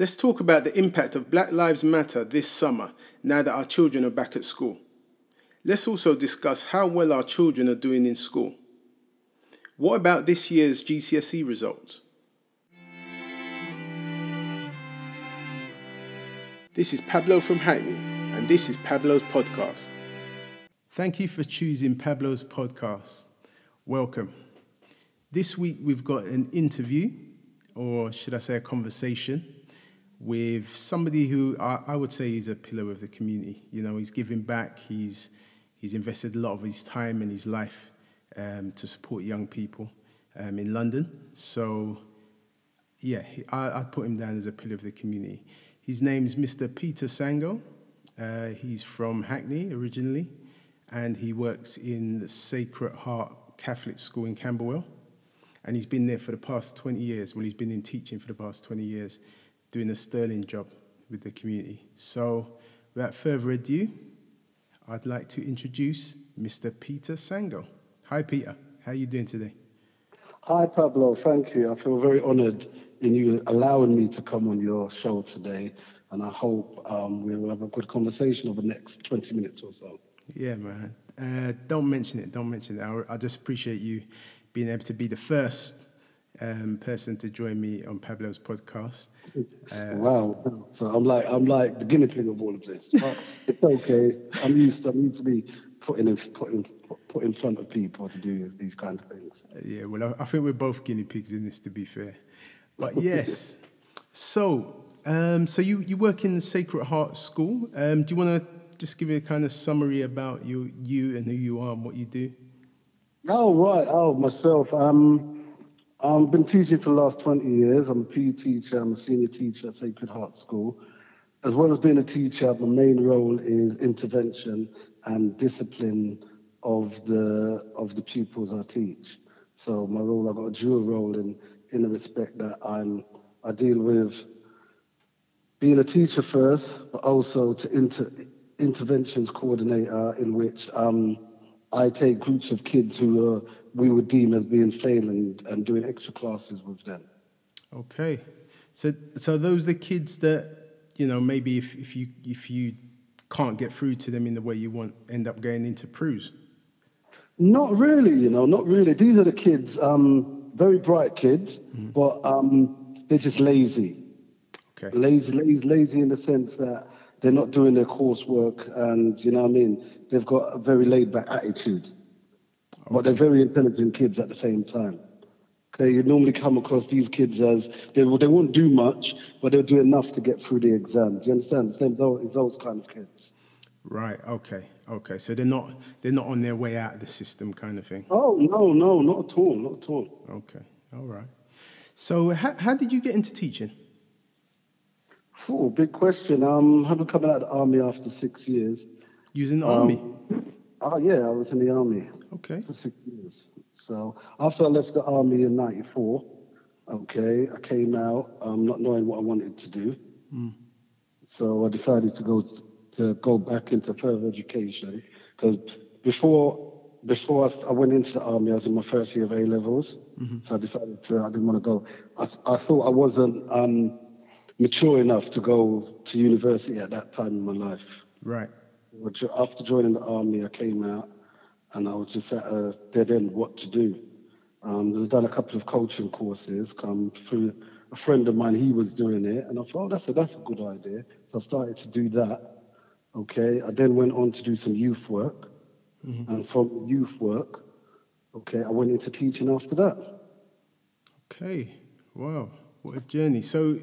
Let's talk about the impact of Black Lives Matter this summer now that our children are back at school. Let's also discuss how well our children are doing in school. What about this year's GCSE results? This is Pablo from Hackney, and this is Pablo's podcast. Thank you for choosing Pablo's podcast. Welcome. This week we've got an interview, or should I say a conversation, with somebody who I, I would say is a pillar of the community. You know, he's giving back, he's, he's invested a lot of his time and his life um, to support young people um, in London. So, yeah, I, I'd put him down as a pillar of the community. His name's Mr. Peter Sango. Uh, he's from Hackney originally, and he works in the Sacred Heart Catholic School in Camberwell. And he's been there for the past 20 years. Well, he's been in teaching for the past 20 years, doing a sterling job with the community. So, without further ado, I'd like to introduce Mr. Peter Sango. Hi, Peter. How are you doing today? Hi, Pablo. Thank you. I feel very honored in you allowing me to come on your show today. And I hope um, we will have a good conversation over the next 20 minutes or so. Yeah, man. Uh, don't mention it. Don't mention it. I, I, just appreciate you being able to be the first um, person to join me on Pablo's podcast. Uh, wow. So I'm like I'm like the guinea pig of all of this. But it's okay. I'm used. To, I'm used to be put in, put in, put in front of people to do these kind of things. Yeah. Well, I, I think we're both guinea pigs in this. To be fair. But yes. so, um, so you, you work in the Sacred Heart School. Um, do you want to just give a kind of summary about you, you and who you are and what you do? Oh, right. Oh, myself. Um, I've been teaching for the last 20 years. I'm a PE teacher. I'm a senior teacher at Sacred Heart School. As well as being a teacher, my main role is intervention and discipline of the of the pupils I teach. So my role, I've got a dual role in in the respect that I'm I deal with being a teacher first, but also to inter, interventions coordinator in which um, I take groups of kids who are, we would deem as being failing and doing extra classes with them. Okay, so so those are the kids that you know maybe if, if you if you can't get through to them in the way you want, end up going into PRUs. Not really, you know, not really. These are the kids. Um, very bright kids, mm. but um, they're just lazy. Okay. Lazy, lazy, lazy in the sense that they're not doing their coursework, and you know what I mean. They've got a very laid-back attitude, okay. But they're very intelligent kids at the same time. Okay, you normally come across these kids as they they won't do much, but they'll do enough to get through the exam. Do you understand? Same those, those kind of kids. Right. Okay. Okay. So they're not they're not on their way out of the system, kind of thing. Oh no, no, not at all, not at all. Okay. All right. So how how did you get into teaching? Oh, big question. Um, been coming out of the army after six years. Using the um, army? Oh yeah, I was in the army. Okay. For six years. So after I left the army in '94, okay, I came out um, not knowing what I wanted to do. Mm. So I decided to go to go back into further education because before before I went into the army, I was in my first year of A levels, mm-hmm. so I decided to, I didn't want to go. I, I thought I wasn't um, mature enough to go to university at that time in my life. Right. After joining the army, I came out and I was just at a dead end what to do. Um, I've done a couple of coaching courses. Come through a friend of mine, he was doing it, and I thought, oh, that's a that's a good idea. So I started to do that. Okay, I then went on to do some youth work, mm-hmm. and from youth work, okay, I went into teaching after that. Okay, wow, what a journey! So,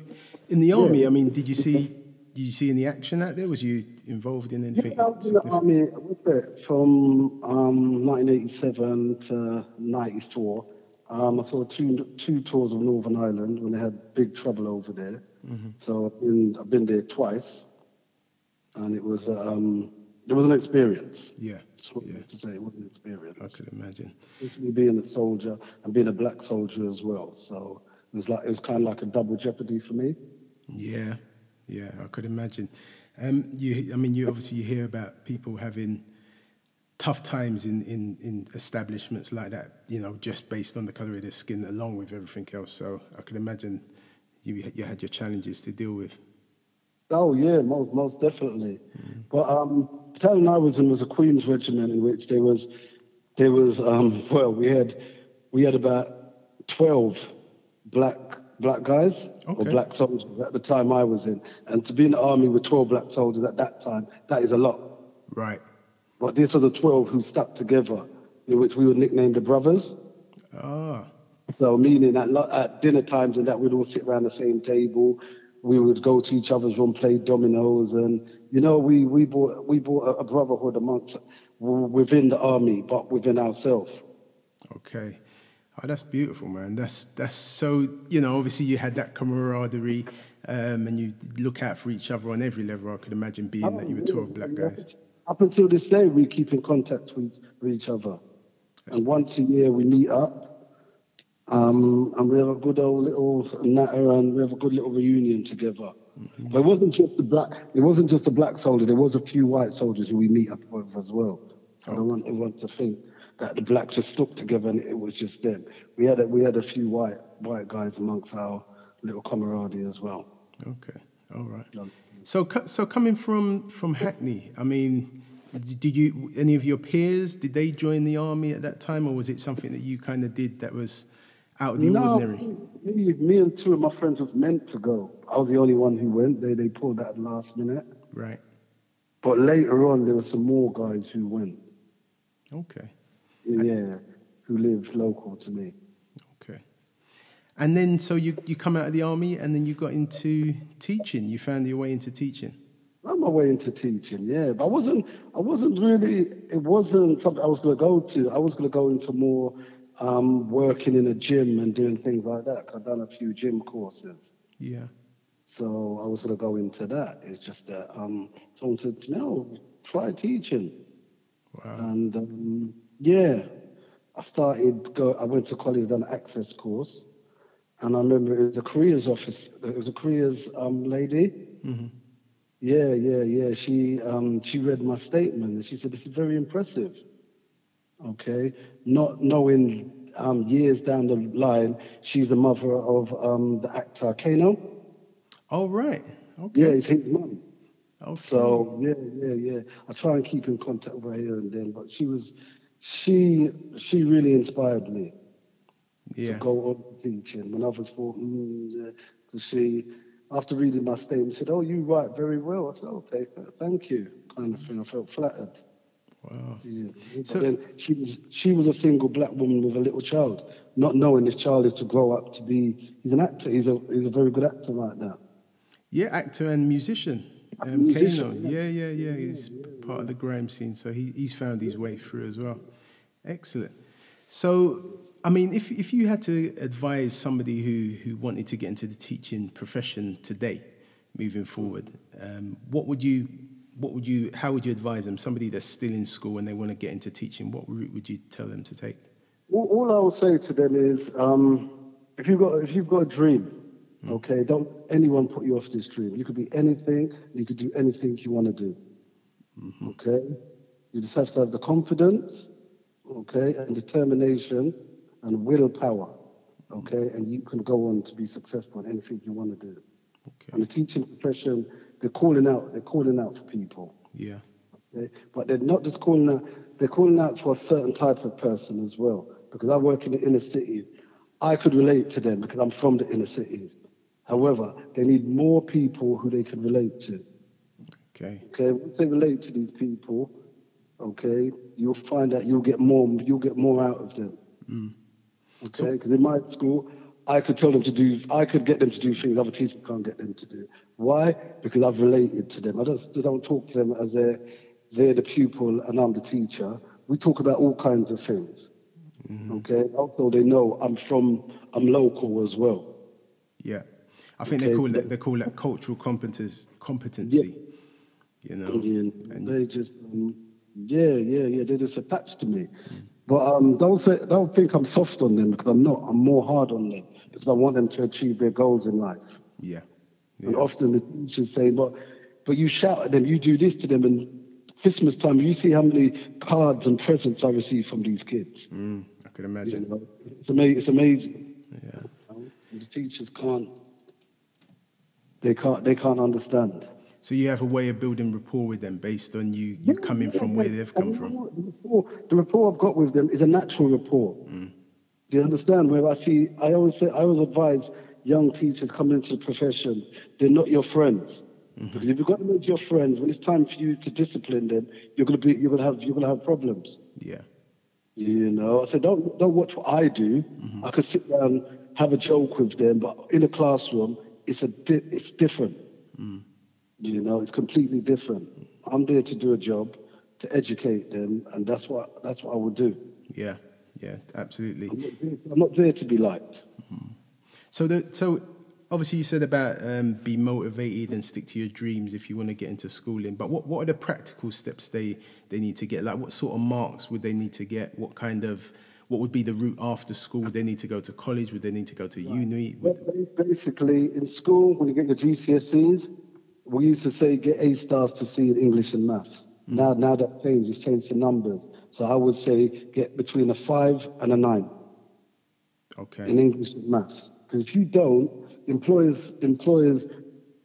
in the army, yeah. I mean, did you see did you see any action out there? Was you involved in anything? Yeah, I was in the army. Was it from um, 1987 to 94? Um, I saw two two tours of Northern Ireland when they had big trouble over there. Mm-hmm. So I've been I've been there twice and it was um, it was an experience. Yeah. yeah. to say it was an experience. I could imagine. Especially being a soldier and being a black soldier as well. So it was like it was kind of like a double jeopardy for me. Yeah, yeah, I could imagine. Um, you, I mean, you obviously you hear about people having tough times in, in, in establishments like that, you know, just based on the colour of their skin, along with everything else. So I can imagine you you had your challenges to deal with. Oh yeah, most most definitely. Mm. But um, battalion I was in was a Queen's regiment in which there was there was um, well we had we had about twelve black black guys okay. or black soldiers at the time I was in, and to be in the army with twelve black soldiers at that time that is a lot. Right. But these were the twelve who stuck together, in which we were nicknamed the brothers. Ah. So meaning at, at dinner times and that we'd all sit around the same table we would go to each other's room, play dominoes, and you know, we we brought we brought a, brotherhood amongst within the army, but within ourselves. Okay. Oh, that's beautiful, man. That's that's so you know. Obviously, you had that camaraderie, um, and you look out for each other on every level. I could imagine being oh, that you were twelve black guys. Up until this day, we keep in contact with, with each other, that's and once a year we meet up um, and we have a good old little natter and we have a good little reunion together. Mm-hmm. But it wasn't just the black. It wasn't just the black soldier. There was a few white soldiers who we meet up with as well. So I don't want everyone to think that the blacks just stuck together and it was just them. We had a, we had a few white white guys amongst our little camaraderie as well. Okay, all right. So so coming from from Hackney, I mean, did you any of your peers did they join the army at that time, or was it something that you kind of did that was out of the no, ordinary? Me, me and two of my friends was meant to go. I was the only one who went. They they pulled that last minute. Right. But later on, there were some more guys who went. Okay. Yeah, who lived local to me. Okay. And then, so you, you come out of the army and then you got into teaching. You found your way into teaching. Found my way into teaching, yeah. But I wasn't, I wasn't really, it wasn't something I was going to go to. I was going to go into more um, working in a gym and doing things like that. I've done a few gym courses. Yeah. So I was going to go into that. It's just that um, someone said, no, try teaching. Wow. And um, yeah, I started, go, I went to college, an access course. And I remember it was a careers office, it was a careers um, lady. Mm-hmm. Yeah, yeah, yeah. She um, she read my statement and she said, This is very impressive okay? Not knowing um, years down the line, she's the mother of um, the actor Kano. Oh, right. Okay. Yeah, it's his mum. Okay. So yeah, yeah, yeah. I try and keep in contact with her here and then, but she was, she, she really inspired me. Yeah. To go on teaching when others thought, mm, yeah, because she, after reading my statement, said, "Oh, you write very well." I said, "Okay, thank you," kind of thing. I felt flattered. Wow. Yeah. So then she was she was a single black woman with a little child, not knowing this child is to grow up to be. He's an actor. He's a he's a very good actor like that. Yeah, actor and musician. Um, musician, Kano. Yeah, yeah, yeah. He's yeah, yeah, part of the grime scene, so he, he's found his way through as well. Excellent. So, I mean, if if you had to advise somebody who who wanted to get into the teaching profession today, moving forward, um, what would you what would you how would you advise them somebody that's still in school and they want to get into teaching what route would you tell them to take all, all i will say to them is um, if you've got if you've got a dream mm. okay don't anyone put you off this dream you could be anything you could do anything you want to do mm-hmm. okay you just have to have the confidence okay and determination and willpower okay and you can go on to be successful in anything you want to do okay. and the teaching profession they're calling out. They're calling out for people. Yeah. Okay? But they're not just calling out. They're calling out for a certain type of person as well. Because I work in the inner city, I could relate to them because I'm from the inner city. However, they need more people who they can relate to. Okay. Okay. Once they relate to these people, okay, you'll find that you'll get more. You'll get more out of them. Mm. Okay. Because so, in my school, I could tell them to do. I could get them to do things other teachers can't get them to do. Why? Because I've related to them. I don't, I don't talk to them as they're, they're the pupil and I'm the teacher. We talk about all kinds of things. Mm-hmm. Okay. Also, they know I'm from, I'm local as well. Yeah. I think okay. they call it they call it cultural competence, competency. Yeah. You know, and, and they just um, yeah, yeah, yeah. They're just attached to me. But um, don't say, don't think I'm soft on them because I'm not. I'm more hard on them because I want them to achieve their goals in life. Yeah. Yeah. And often the teachers say, but, but you shout at them, you do this to them, and Christmas time, you see how many cards and presents I receive from these kids. Mm, I can imagine. You know, it's, amazing. It's amazing. Yeah. You know? The teachers can't they can't they can't understand. So you have a way of building rapport with them based on you you coming from where they've come from. The rapport, the rapport I've got with them is a natural rapport. Mm. Do you understand? Where I see, I always say, I always advise young teachers coming into the profession, they're not your friends. Mm-hmm. Because if you've got them as your friends, when it's time for you to discipline them, you're gonna be, you're gonna have, you're gonna have problems. Yeah. You know, I said, don't don't watch what I do. Mm-hmm. I could sit down, have a joke with them, but in a classroom, it's a di- it's different. Mm. You know, it's completely different. I'm there to do a job, to educate them, and that's what that's what I would do. Yeah. Yeah. Absolutely. I'm not there, I'm not there to be liked. So the so obviously you said about um, be motivated and stick to your dreams if you want to get into schooling. But what, what are the practical steps they they need to get? Like what sort of marks would they need to get? What kind of what would be the route after school? Would they need to go to college? Would they need to go to uni? Would, basically, in school, when you get your GCSEs, we used to say get A stars to C in English and maths. Mm. Now, now that changed. It's changed to numbers. So I would say get between a five and a nine okay. in English and maths. Because if you don't, employers employers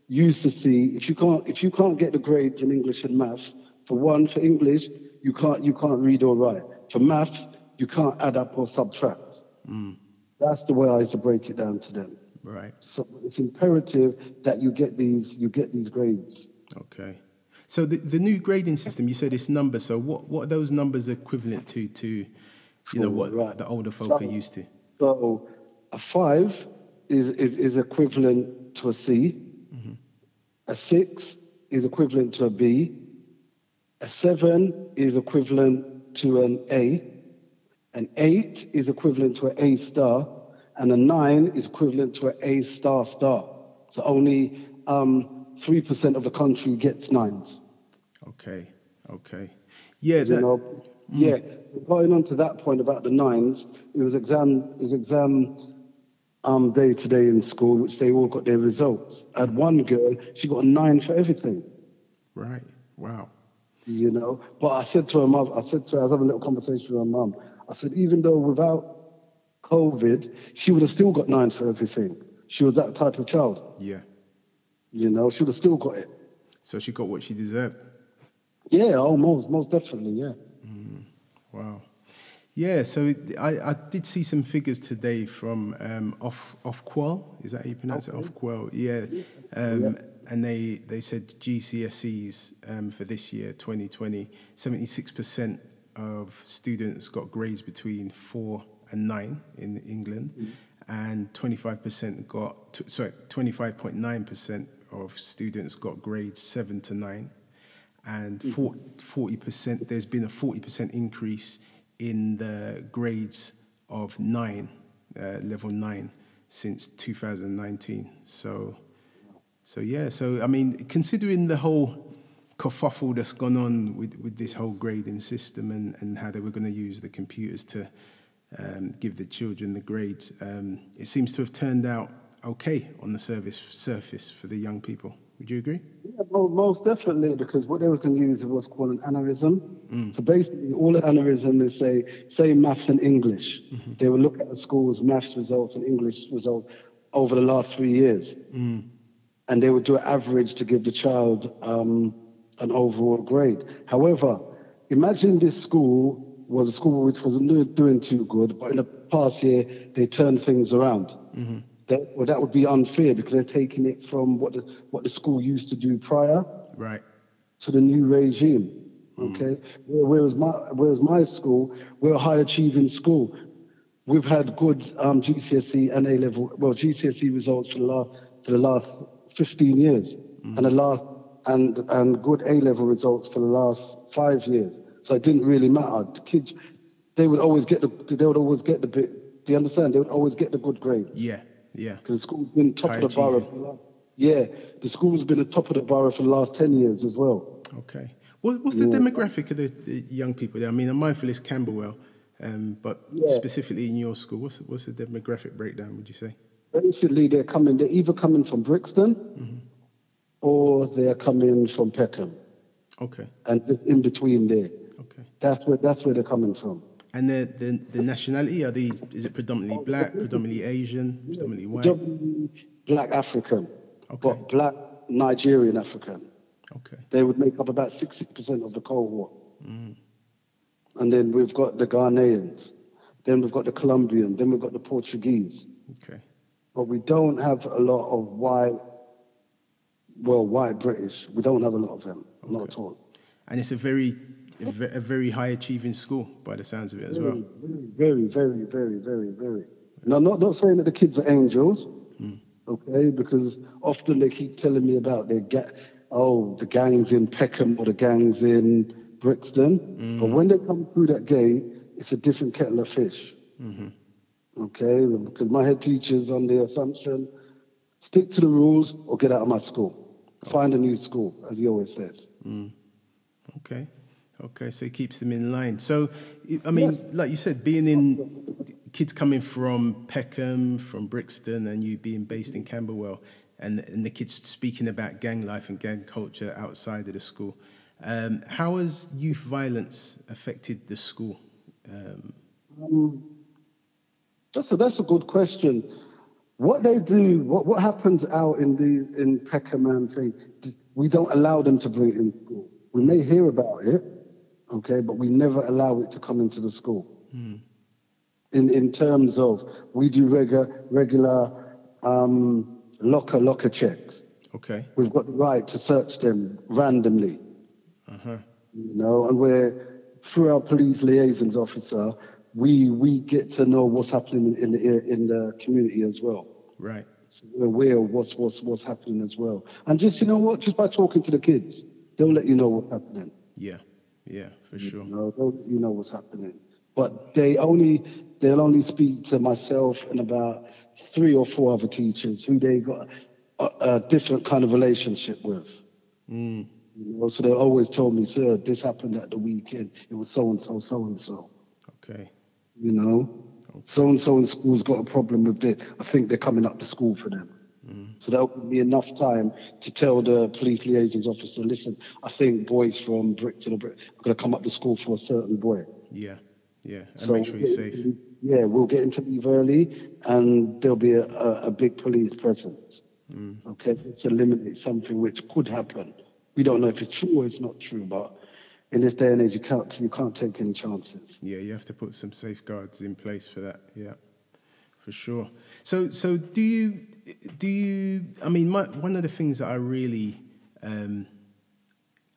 used to see if you can't if you can't get the grades in English and maths. For one, for English, you can't you can't read or write. For maths, you can't add up or subtract. Mm. That's the way I used to break it down to them. Right. So it's imperative that you get these you get these grades. Okay. So the, the new grading system, you said it's numbers. So what, what are those numbers equivalent to to you know what right. the older folk are used to? So a five is is, is equivalent to a C. Mm-hmm. A six is equivalent to a B. A seven is equivalent to an A. An eight is equivalent to an A star, and a nine is equivalent to an A star star. So only um, three percent of the country gets nines. Okay. Okay. Yeah. You That, know, yeah. Going on to that point about the nines, it was exam, it was exam um, day today in school, which they all got their results. I had one girl, she got a nine for everything. right. Wow. You know, but I said to her mum, I said to her, I was having a little conversation with her mum. I said, even though without COVID, she would have still got nine for everything. She was that type of child. Yeah. You know, she would have still got it. So she got what she deserved. Yeah, oh, most, most definitely, yeah. Wow. Yeah, so I, I did see some figures today from um, off Ofqual. Is that how you pronounce it? Ofqual. Yeah. Um, And they, they said GCSEs um, for this year, 2020, 76% of students got grades between four and nine in England, and 25% got, t- sorry, 25.9% of students got grades seven to nine and forty percent. There's been a forty percent increase in the grades of nine, uh, level nine, since 2019. So, so yeah. So I mean, considering the whole kerfuffle that's gone on with, with this whole grading system and, and how they were going to use the computers to um, give the children the grades, um, it seems to have turned out okay on the service surface for the young people. Would you agree? Yeah, mo- most definitely, because what they were going to use was called an aneurysm. So basically, all an aneurysm is say, say maths and English. They will look at the school's maths results and English results over the last three years, and they would do an average to give the child um, an overall grade. However, imagine this school was a school which wasn't doing too good, but in the past year they turned things around. Mm-hmm. That, well, that would be unfair because they're taking it from what the, what the school used to do prior Right. to the new regime. Mm-hmm. Okay, Where- whereas my whereas my school, we're a high achieving school. We've had good um, GCSE and A level, well GCSE results for the last for the last 15 years, mm-hmm. and the last and and good A level results for the last five years. So it didn't really matter. The kids, they would always get the they would always get the bit. Do you understand? They would always get the good grades Yeah. Yeah. because the school's been top High of the borough. achieving. For the last, yeah, the school's been the top of the borough for the last 10 years as well. Okay. What, what's the demographic of the, the young people there? I mean, I'm mindful it's Camberwell, um, but Yeah. specifically in your school, what's, what's the demographic breakdown, would you say? Basically, they're coming, they're either coming from Brixton Mm-hmm. or they're coming from Peckham Okay. and in between there. Okay. That's where, that's where they're coming from. And the, the, the nationality, are these, is it predominantly black, predominantly Asian, predominantly white? Black African. Okay. but black Nigerian African. Okay. They would make up about 60% of the cohort. Mm. And then we've got the Ghanaians. Then we've got the Colombian. Then we've got the Portuguese. Okay. But we don't have a lot of white, well, white British. We don't have a lot of them, not at all. And it's a very, a very high achieving school by the sounds of it as well. Very, very, very, very, very. Now, not not saying that the kids are angels, mm. okay? Because often they keep telling me about their ga- oh, the gangs in Peckham or the gangs in Brixton. But mm. when they come through that gate, it's a different kettle of fish. Mm-hmm. Okay, because my head teacher's on the assumption: stick to the rules or get out of my school. Oh. Find a new school, as he always says. Mm. Okay. Okay. So it keeps them in line. So, I- mean, like you said, being in kids coming from Peckham, from Brixton, and you being based in Camberwell, and, and the kids speaking about gang life and gang culture outside of the school. Um, how has youth violence affected the school? Um, That's a that's a good question. What they do, what, what happens out in the in Peckham and thing, we don't allow them to bring it in school. We may hear about it, okay, but we never allow it to come into the school. In in terms of we do regular regular um, locker locker checks. okay. We've got the right to search them randomly. Uh-huh. You know, and we're through our police liaisons officer, we we get to know what's happening in the in the community as well. Right. So we're aware of what's what's what's happening as well. And just you know what, just by talking to the kids, they'll let you know what's happening. Yeah. Yeah, for sure. You know, you know what's happening. But they only they'll only speak to myself and about three or four other teachers who they got a, a different kind of relationship with. Mm. You know, so they always told me, sir, this happened at the weekend. It was so and so, so and so. Okay. You know, so and so in school's got a problem with this. I think they're coming up to school for them. So that would be enough time to tell the police liaisons officer, listen, I think boys from Brixton are going to come up to school for a certain boy. Yeah. Yeah. And So make sure he's safe. Yeah, we'll get him to leave early, and there'll be a, a, a big police presence. Mm. Okay, to eliminate something which could happen. We don't know if it's true or it's not true, but in this day and age, you can't you can't take any chances. Yeah, you have to put some safeguards in place for that. Yeah, for sure. So, so do you? Do you? I mean, my, one of the things that I really um,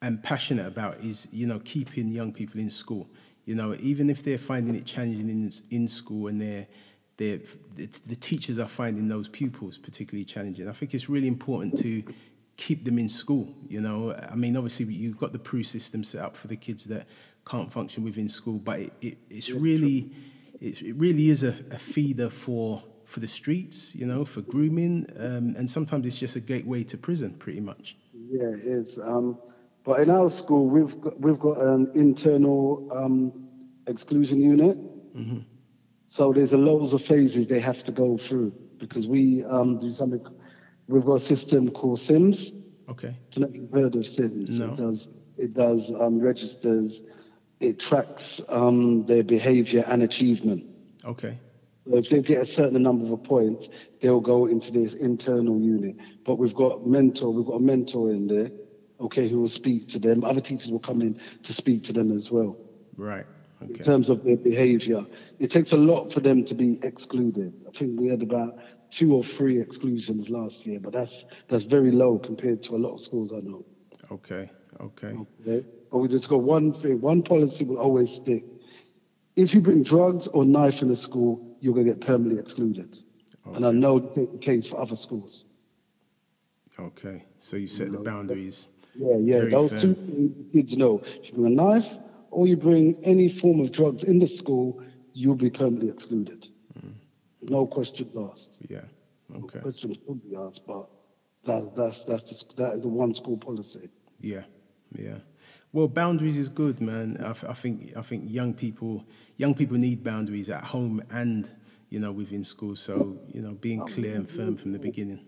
am passionate about is you know keeping young people in school. You know, even if they're finding it challenging in in school and they're they're, the, the teachers are finding those pupils particularly challenging. I think it's really important to keep them in school. You know, I mean, obviously you've got the PRU system set up for the kids that can't function within school, but it, it, it's really, it, it really is a, a feeder for for the streets. You know, for grooming, um, and sometimes it's just a gateway to prison, pretty much. Yeah, it is. Um, but in our school, we've got, we've got an internal um, exclusion unit. So there's a loads of phases they have to go through because we um, do something. We've got a system called SIMS. Okay. I don't know if you've heard of SIMS. No. It does. It does um, registers. It tracks um, their behaviour and achievement. Okay. So if they get a certain number of points, they'll go into this internal unit. But we've got mentor, we've got a mentor in there, okay, who will speak to them. Other teachers will come in to speak to them as well. Right. Okay. In terms of their behaviour, it takes a lot for them to be excluded. I think we had about two or three exclusions last year, but that's that's very low compared to a lot of schools I know. Okay. Okay. Okay? But we just got one thing, one policy will always stick. If you bring drugs or knife in a school, you're going to get permanently excluded. And I know the case for other schools. Okay. So you set the boundaries. Yeah, yeah. Very Those fair. two things kids know. If you bring a knife or you bring any form of drugs in the school, you'll be permanently excluded. Mm. No questions asked. Yeah. Okay. No questions could be asked, but that, that's that's the, that is the one school policy. Yeah, yeah. Well, boundaries is good, man. I, I think I think young people young people need boundaries at home and you know within school. So you know, being clear and firm from the beginning.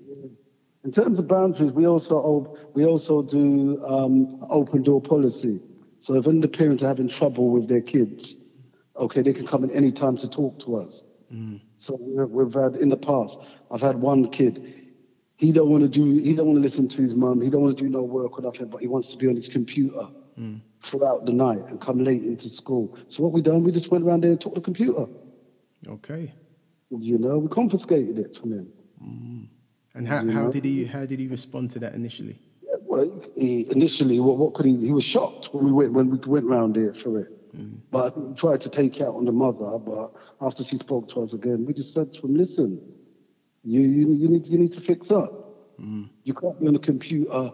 In terms of boundaries, we also we also do um, open door policy. So if any parents are having trouble with their kids, okay, they can come in any time to talk to us. So we're, we've had in the past, I've had one kid. he don't want to do he don't want to listen to his mum he don't want to do no work or nothing but he wants to be on his computer Mm. throughout the night and come late into school so what we done we just went around there and took the computer Okay. you know we confiscated it from him And how, You how know? did he how did he respond to that initially? Yeah, well, he, initially, what, what could he? He was shocked when we went when we went round there for it. But I think we tried to take it out on the mother. But after she spoke to us again, we just said to him, "Listen, you you, you need you need to fix up. You can't be on the computer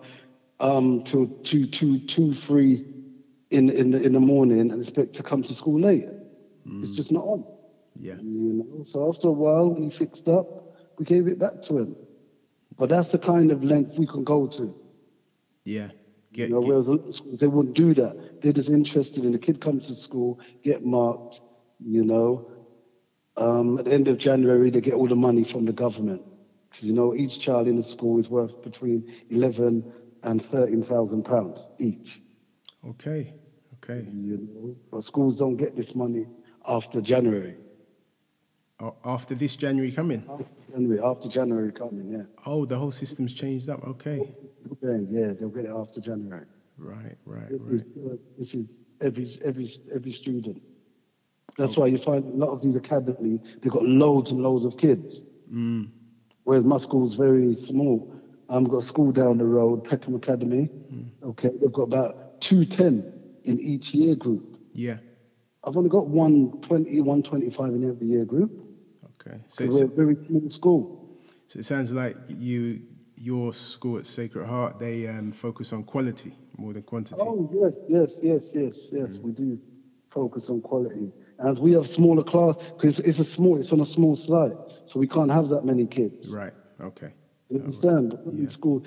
um, till two two two three in in the, in the morning and expect to come to school late. It's just not on. Yeah. You know. So after a while, when he fixed up, we gave it back to him. But that's the kind of length we can go to. Yeah. Get, You know, whereas a lot of schools, they wouldn't do that. They're just interested in the kid comes to school, get marked, you know. Um, at the end of January, they get all the money from the government. Because, you know, each child in the school is worth between 11 and 13,000 pounds each. okay. Okay. You know, but schools don't get this money after January. After this January coming. After January, after January coming, yeah. Oh, the whole system's changed up. Okay. Okay, Yeah, they'll get it after January. Right. Right. This Right. is, uh, this is every every every student. That's why you find a lot of these academies they've got loads and loads of kids. Mm. Whereas my school's very small. I've got a school down the road, Peckham Academy. Okay, they've got about two ten in each year group. Yeah. I've only got 120, 125 in every year group. Okay. So, we're a very small school. so it sounds like you, your school at Sacred Heart, they um, focus on quality more than quantity. Oh yes, yes, yes, yes, yes. We do focus on quality, as we have smaller class because it's a small, it's on a small slide, so we can't have that many kids. Right. Okay. You understand? But In school,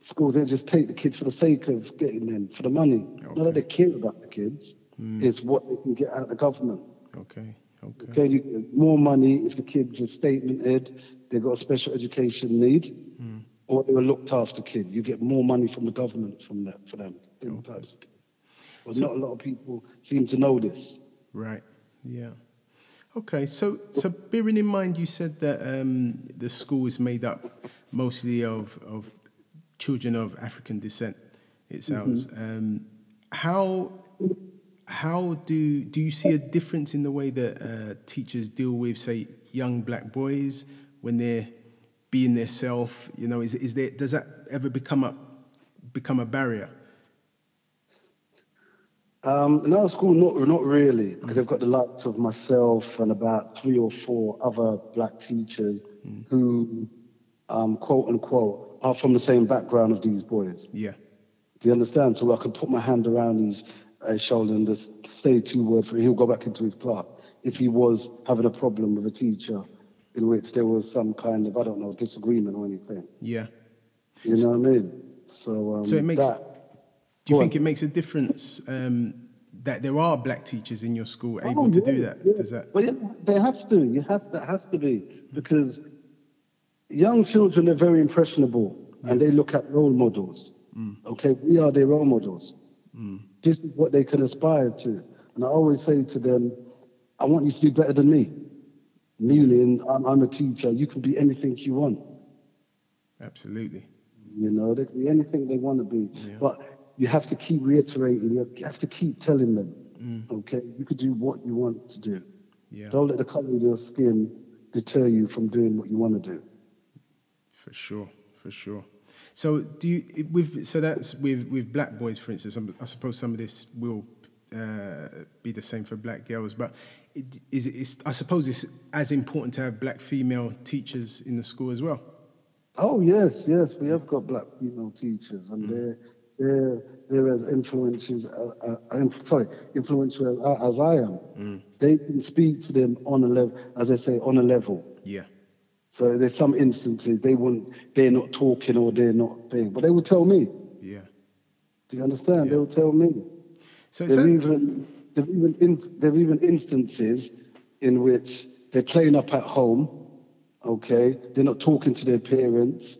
schools they just take the kids for the sake of getting them for the money. Not that they care about the kids. Hmm. It's what they can get out of the government. Okay. Okay. Okay, you more money if the kids are statemented, they've got a special education need, hmm. or they were looked after kid. You get more money from the government from that for them. them types of kids. But not a lot of people seem to know this. Right. Yeah. Okay. So, so bearing in mind, you said that um, the school is made up mostly of of children of African descent. It sounds. Um, how how do do you see a difference in the way that uh, teachers deal with, say, young black boys when they're being their self? You know, is is there does that ever become a become a barrier? Um, in our school, not not really, because they've got the likes of myself and about three or four other black teachers who, um, quote unquote, are from the same background of these boys. Yeah. Do you understand? So I can put my hand around his uh, shoulder and just say two words for him. He'll go back into his class. If he was having a problem with a teacher in which there was some kind of, I don't know, disagreement or anything. Yeah. You know what I mean? So, um, So it makes- that, Do you Go think on. it makes a difference um, that there are black teachers in your school able Oh, to yeah, do that? yeah. Does that? Well, yeah, they have to. You have that has to be because young children are very impressionable and they look at role models. Mm. Okay, we are their role models. This is what they can aspire to. And I always say to them, I want you to do better than me. Meaning, I'm, I'm a teacher. You can be anything you want. Absolutely. You know, they can be anything they want to be. But you have to keep reiterating, you have to keep telling them, okay, you could do what you want to do. Yeah. Don't let the color of your skin deter you from doing what you want to do. For sure, for sure. So do you with so that's with with black boys, for instance. I'm- suppose some of this will uh, be the same for black girls, but it, is it? It's, I suppose it's as important to have black female teachers in the school as well. Oh yes, yes, we have got black female teachers, and they're they're they're as influential. Uh, uh, sorry, influential as, as I am. They can speak to them on a level, as I say, on a level. Yeah, So there's some instances they wouldn't, they're not talking or they're not being, but they will tell me. yeah. Do you understand? They will tell me. So it's There even there even in, even instances in which they're playing up at home. Okay, they're not talking to their parents.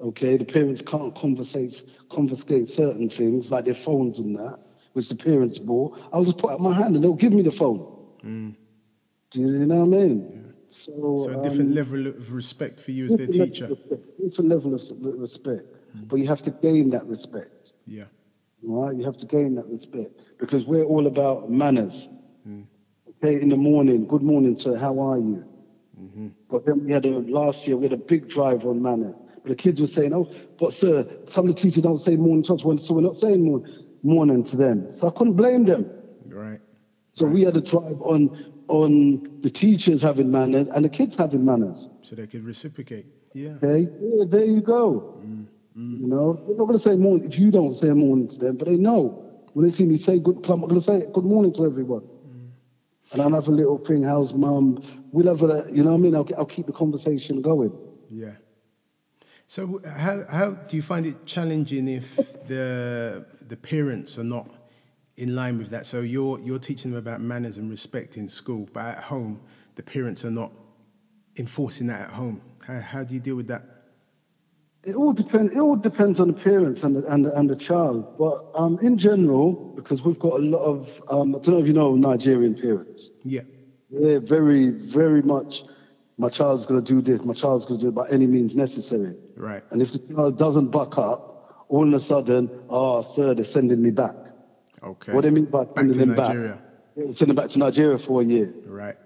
Okay, the parents can't conversate confiscate certain things like their phones and that, which the parents bought. I'll just put out my hand and they'll give me the phone. Mm. Do you know what I mean? So, so a different um, level of respect for you as their teacher. level of respect. different level of respect, mm. but you have to gain that respect. Yeah. Right? You have to gain that respect because we're all about manners. Mm. Okay, in the morning, good morning, sir. How are you? Mm-hmm. But then we had a last year we had a big drive on manner. The kids were saying, "Oh, but sir, some of the teachers don't say morning to us, so we're not saying morning, morning to them." So I couldn't blame them. Right. So we had a drive on on the teachers having manners and the kids having manners. So they could reciprocate. Yeah. Okay, yeah, there you go. Mm-hmm. You know, they're not going to say morning if you don't say morning to them, but they know when they see me say good. I'm going to say good morning to everyone. Mm. And I'll have a little thing. How's mum? We'll have a, you know what I mean? I'll, I'll keep the conversation going. Yeah. So how how do you find it challenging if the the parents are not in line with that? So you're you're teaching them about manners and respect in school, but at home the parents are not enforcing that at home. How how do you deal with that? It all depends. It all depends on the parents and the, and the, and the child. But um, in general, because we've got a lot of, um, I don't know if you know Nigerian parents. Yeah. They're very, very much. My child's going to do this. My child's going to do it by any means necessary. Right. And if the child doesn't buck up, all of a sudden, oh, sir, they're sending me back. Okay. What do they mean by Back sending them Nigeria. back? They will send them back to Nigeria for a year. Right.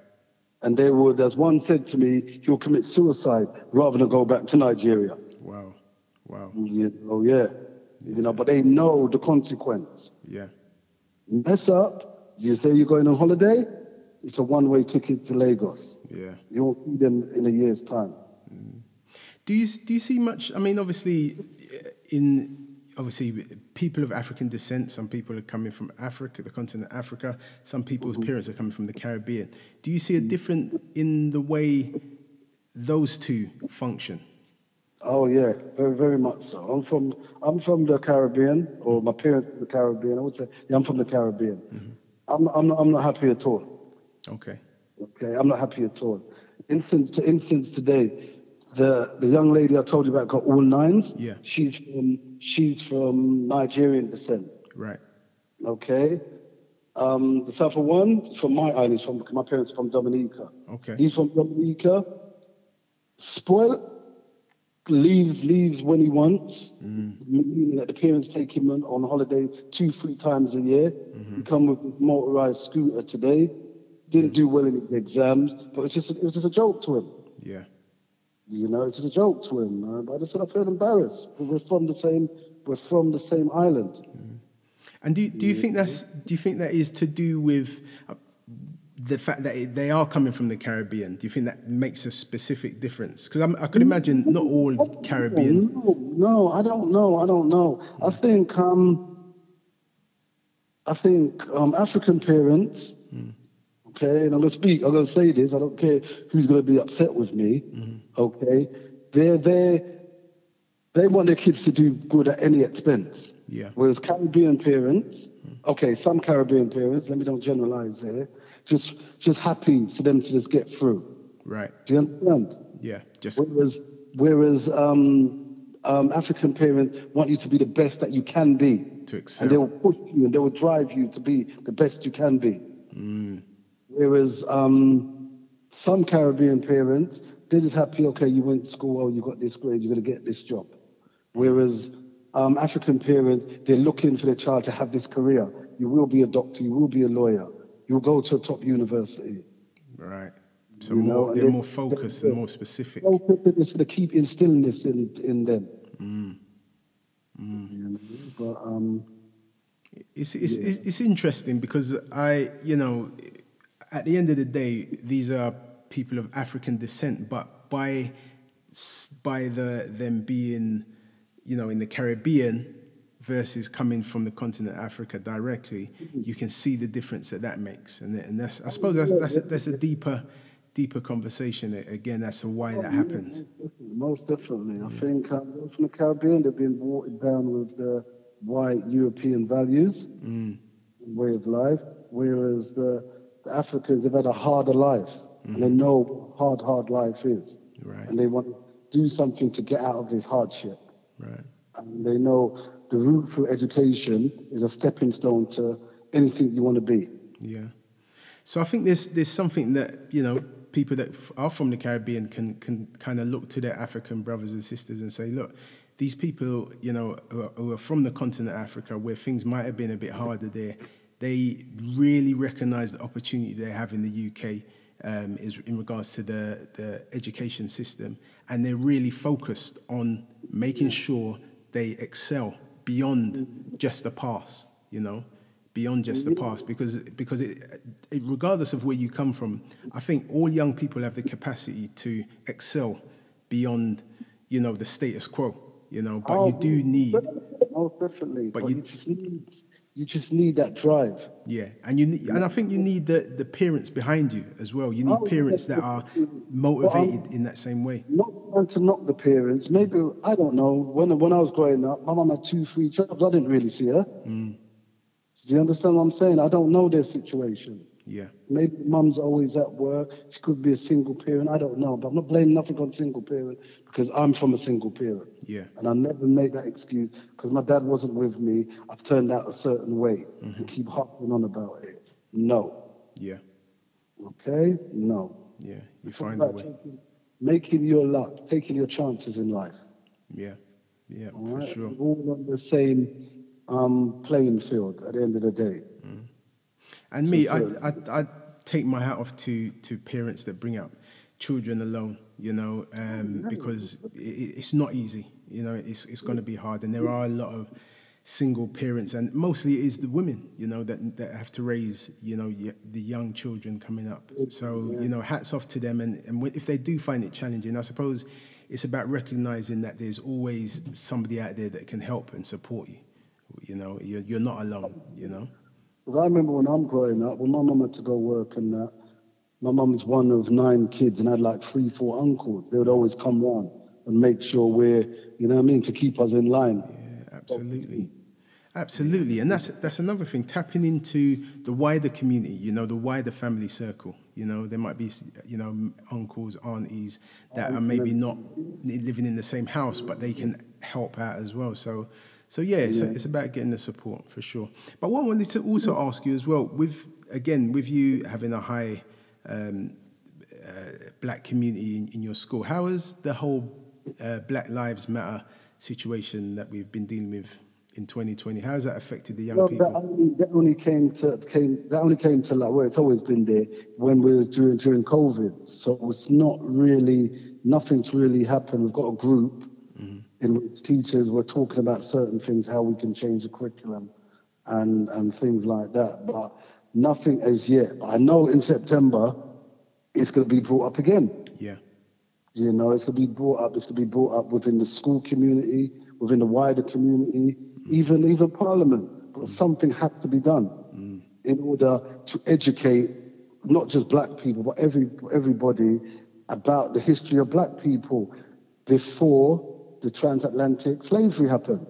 And they would, as one said to me, he'll commit suicide rather than go back to Nigeria. Wow. Wow. You know, yeah. You know, but they know the consequence. Yeah. Mess up, you say you're going on holiday, it's a one-way ticket to Lagos. Yeah. You won't see them in a year's time. Mm-hmm. Do you do you see much? I mean, obviously, uh, in obviously people of African descent. Some people are coming from Africa, the continent of Africa. Some people's mm-hmm. parents are coming from the Caribbean. Do you see a mm. difference in the way those two function? Oh yeah, very very much so. I'm from I'm from the Caribbean, or my parents from the Caribbean. I would say yeah, I'm from the Caribbean. Mm-hmm. I'm I'm not, I'm not happy at all. Okay. Okay, I'm not happy at all. Instance to instance today, the the young lady I told you about got all nines. Yeah. She's from she's from Nigerian descent. Right. Okay. Um, the South one from my island. From my parents are from Dominica. Okay. He's from Dominica. Spoil Leaves leaves when he wants. Meaning that the parents take him on, on holiday two three times a year. He come with motorized scooter today. Didn't do well in the exams, but it's just it was just a joke to him. Yeah. You know, it's just a joke to him. Uh, but I just said I feel embarrassed. We're from the same. We're from the same island. And do do you think that's do you think that is to do with uh, the fact that it- they are coming from the Caribbean? Do you think that makes a specific difference? Because I could imagine not all Caribbean. No, no, I don't know. I don't know. I think um, I think um, African parents. Okay, and I'm gonna speak. I'm gonna say this. I don't care who's gonna be upset with me. Okay, they're there. they want their kids to do good at any expense. Yeah. Whereas Caribbean parents, okay, some Caribbean parents, let me don't generalize here, just just happy for them to just get through. Right. Do you understand? Yeah. Just Whereas, whereas um, um, African parents want you to be the best that you can be. To excel. And they will push you and they will drive you to be the best you can be. Whereas um, some Caribbean parents, they're just happy, okay, you went to school, well, you got this grade, you're going to get this job. Whereas um, African parents, they're looking for their child to have this career. You will be a doctor, you will be a lawyer, you will go to a top university. right. So You more know, they're they- more focused and more specific. It's to keep instilling this in, in them. Mm. You know, But um, It's, it's, it's, it's interesting because I, you know, at the end of the day, these are people of African descent, but by by the them being, you know, in the Caribbean versus coming from the continent of Africa directly, you can see the difference that that makes, and and that's I suppose that's that's a, that's a deeper deeper conversation again as to why that happens. most definitely, I think um, from the Caribbean, they've been watered down with the white European values, way of life, whereas the Africans have had a harder life, and they mm-hmm. know what hard, hard life is, Right. and they want to do something to get out of this hardship. Right. And they know the route through education is a stepping stone to anything you want to be. Yeah. So I think there's there's something that you know people that are from the Caribbean can can kind of look to their African brothers and sisters and say, look, these people, you know, who are, who are from the continent of Africa, where things might have been a bit harder there, they really recognise the opportunity they have in the UK um, is in regards to the the education system, and they're really focused on making sure they excel beyond just the pass. You know beyond just the past because because it, it, regardless of where you come from i think all young people have the capacity to excel beyond you know the status quo you know but Oh, you do need most definitely. But But, you- you, just need you just need that drive. yeah and you need, and i think you need the the parents behind you as well you need Oh, parents that are motivated in that same way Not trying to knock the parents. Maybe I don't know. When when I was growing up, my mum had two, three jobs. I didn't really see her. Mm. Do you understand what I'm saying? I don't know their situation. Yeah Maybe mum's always at work. She could be a single parent. I don't know. But I'm not blaming nothing on single parent because I'm from a single parent. yeah And I never make that excuse because my dad wasn't with me. I've turned out a certain way Mm-hmm. and keep harping on about it. No. yeah Okay? No. yeah you It's find a way taking, making your luck, taking your chances in life. yeah yeah All for right? sure We're all on the same um, playing field at the end of the day. And me, I, I, I take my hat off to, to parents that bring up children alone, you know, um, because it, it's not easy. You know, it's, it's going to be hard. And there are a lot of single parents, and mostly it is the women, you know, that, that have to raise, you know, the young children coming up. So, you know, hats off to them. And, and if they do find it challenging, I suppose it's about recognizing that there's always somebody out there that can help and support you. You know, you're, you're not alone, you know. Because I remember when I'm growing up, when my mum had to go work and that, my mum's one of nine kids and I had like three, four uncles. They would always come round and make sure we're, you know what I mean, to keep us in line. Yeah, absolutely. Absolutely. And that's that's another thing, tapping into the wider community, you know, the wider family circle. You know, there might be, you know, uncles, aunties that are maybe not living in the same house, but they can help out as well. So, so yeah, it's, it's about getting the support for sure. But what I wanted to also ask you as well, with again, with you having a high um, uh, black community in, in your school, how has the whole uh, Black Lives Matter situation that we've been dealing with in 2020, how has that affected the young Well, that people? only, that only came to came that only came to where it's always been there when we were during during COVID. So it's not really nothing's really happened. We've got a group in which teachers were talking about certain things, how we can change the curriculum, and and things like that. But nothing as yet. I know in September it's going to be brought up again. Yeah, You know, it's going to be brought up. It's going to be brought up within the school community, within the wider community, mm. even even Parliament. But mm. something has to be done mm. in order to educate not just Black people, but every everybody about the history of Black people before the transatlantic slavery happened,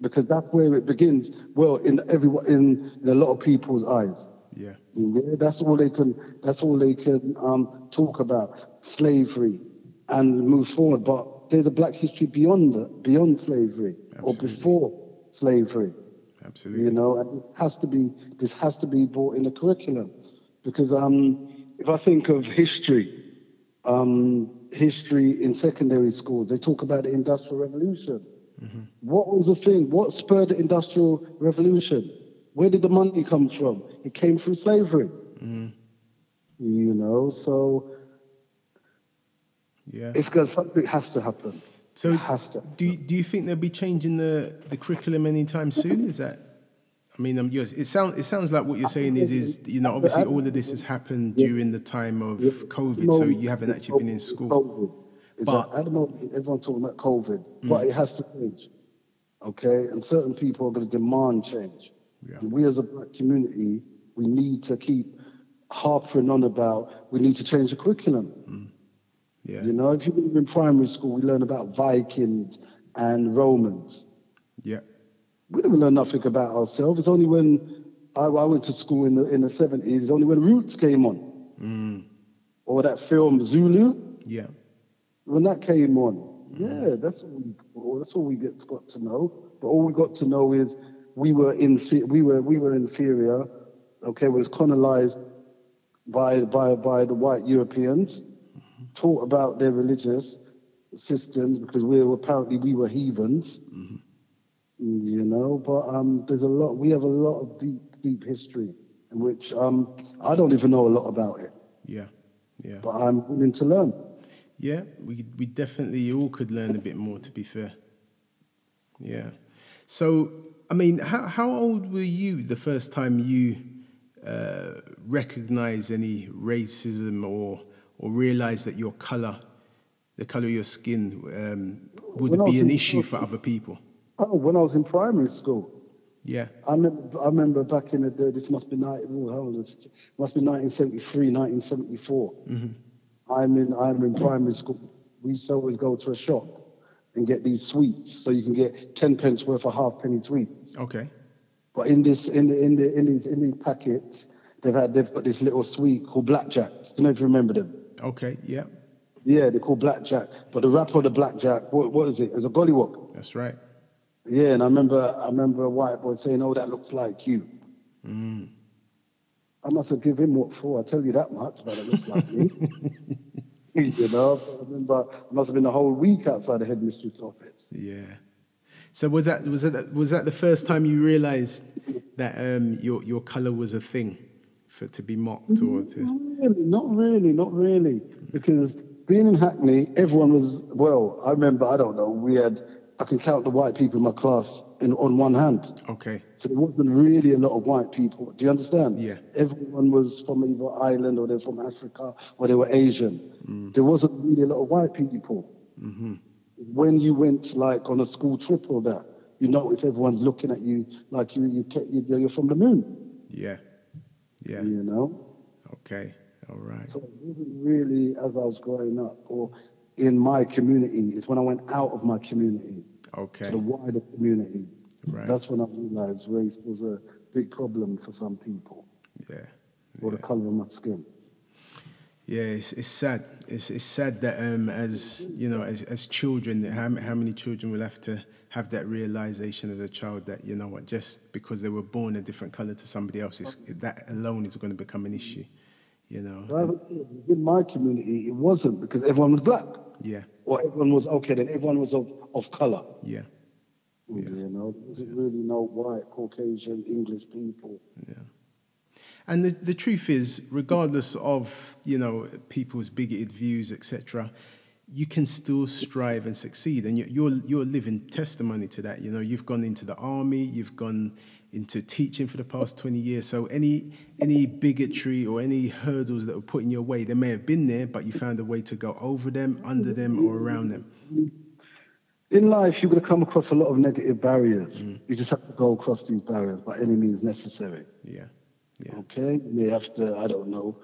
because that's where it begins. Well, in every in, in a lot of people's eyes. yeah, Yeah, that's all they can. That's all they can um, talk about slavery and move forward. But there's a Black history beyond that, beyond slavery or before slavery. absolutely. You know, and it has to be. This has to be brought in the curriculum because um, if I think of history, um, history in secondary schools, they talk about the Industrial Revolution. Mm-hmm. What was the thing? What spurred the Industrial Revolution? Where did the money come from? It came through slavery. Mm-hmm. You know, so Yeah. it's got something has to happen. So it has to. do you, do you think they'll be changing the, the curriculum anytime soon? Is that? I mean, um, yes, it sounds it sounds like what you're saying is is you know obviously all of this has happened during the time of COVID, so you haven't actually been in school. But- at the moment, everyone's talking about COVID, but it has to change. Okay, and certain people are going to demand change. Yeah. And we as a black community, we need to keep harping on about we need to change the curriculum. Yeah, You know, if you were in primary school, we learn about Vikings and Romans. yeah, We didn't learn nothing about ourselves. It's only when I, I went to school in the in the seventies. Only when Roots came on, mm, or that film Zulu. yeah, when that came on, mm-hmm. yeah, that's all we, that's all we get got to know. But all we got to know is we were in we were we were inferior. Okay, was colonized by by by the white Europeans, mm-hmm. taught about their religious systems because we were apparently we were heathens. Mm-hmm. You know, but um, there's a lot. We have a lot of deep deep history in which um, I don't even know a lot about it, Yeah, yeah, but I'm willing to learn. yeah. We we definitely all could learn a bit more. To be fair, yeah. So, I mean, how how old were you the first time you uh, recognized any racism or or realized that your color, the color of your skin, um, would be an issue for other people? Oh, when I was in primary school. Yeah. I remember, I remember back in the day, this must be, 19, oh, must be 1973, 1974. Mm-hmm. I'm, in, I'm in primary school. We used to always go to a shop and get these sweets. So you can get 10 pence worth of half penny sweets. Okay. But in this, in the, in the, in these, in these packets, they've had, they've got this little sweet called blackjack. I Don't know if you remember them. Okay. Yeah. Yeah, they're called blackjack. But the wrapper of the blackjack, what, what is it? It's a gollywog. That's right. Yeah, and I remember I remember a white boy saying, "Oh, that looks like you." I must have given him what for. I tell you that much, but it looks like me. you know, I remember I must have been a whole week outside the headmistress' office. Yeah. So was that was that was that the first time you realized that um, your your color was a thing for to be mocked or to? Not really, not really, not really, because being in Hackney, everyone was well. I remember, I don't know, we had I can count the white people in my class in on one hand. Okay. So there wasn't really a lot of white people. Do you understand? Yeah. Everyone was from either Ireland or they're from Africa or they were Asian. Mm. There wasn't really a lot of white people. Mm-hmm. When you went like on a school trip or that, you notice everyone's looking at you like you, you, you, you're from the moon. Yeah. Yeah. You know. Okay. All right. So it wasn't really as I was growing up or in my community. It's when I went out of my community to Okay. the wider community. Right. That's when I realized race was a big problem for some people. Yeah. or the color of my skin. Yeah, it's, it's sad. It's, it's sad that um, as you know, as, as children, how, how many children will have to have that realization as a child that you know what, just because they were born a different color to somebody else, that alone is going to become an issue. You know. In my community, it wasn't because everyone was black, Yeah. Or everyone was okay. Then everyone was of, of color. Yeah. You know, there wasn't really no white, Caucasian, English people. Yeah. And the, the truth is, regardless of you know people's bigoted views, etc., you can still strive and succeed, and you- you're you're living testimony to that. You know, you've gone into the army, you've gone into teaching for the past twenty years. So any any bigotry or any hurdles that were put in your way, they may have been there, but you found a way to go over them, under them, or around them. In life, you're going to come across a lot of negative barriers. Mm. You just have to go across these barriers by any means necessary. Yeah, yeah, Okay, you may have to, I don't know,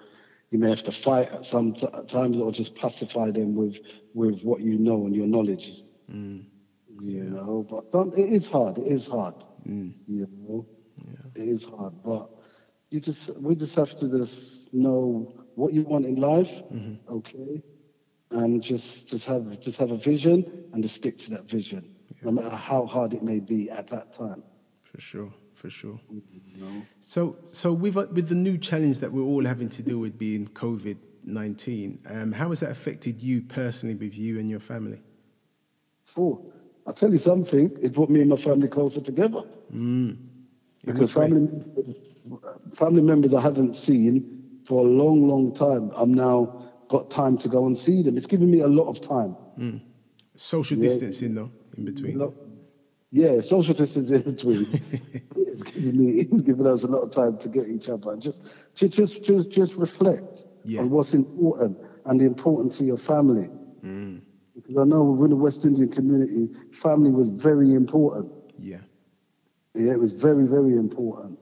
you may have to fight at some t- times or just pacify them with with what you know and your knowledge. Mm. You know, but some, it is hard. It is hard. You know, it is hard. But you just, we just have to just know what you want in life. Okay, and just just have just have a vision and just stick to that vision, no matter how hard it may be at that time. for sure, for sure. You know. So, so with uh, with the new challenge that we're all having to deal with being COVID nineteen, um, how has that affected you personally, with you and your family? Oh, I'll tell you something. It brought me and my family closer together. Mm. Because family, family members I haven't seen for a long, long time, I'm now got time to go and see them. It's given me a lot of time. Mm. Social distancing, though, in between. Look, yeah, social distance in between. it's given me, it's given us a lot of time to get each other and just, just, just, just, reflect Yeah. on what's important and the importance of your family. Mm. Because I know within the West Indian community, family was very important. Yeah, Yeah, it was very, very important.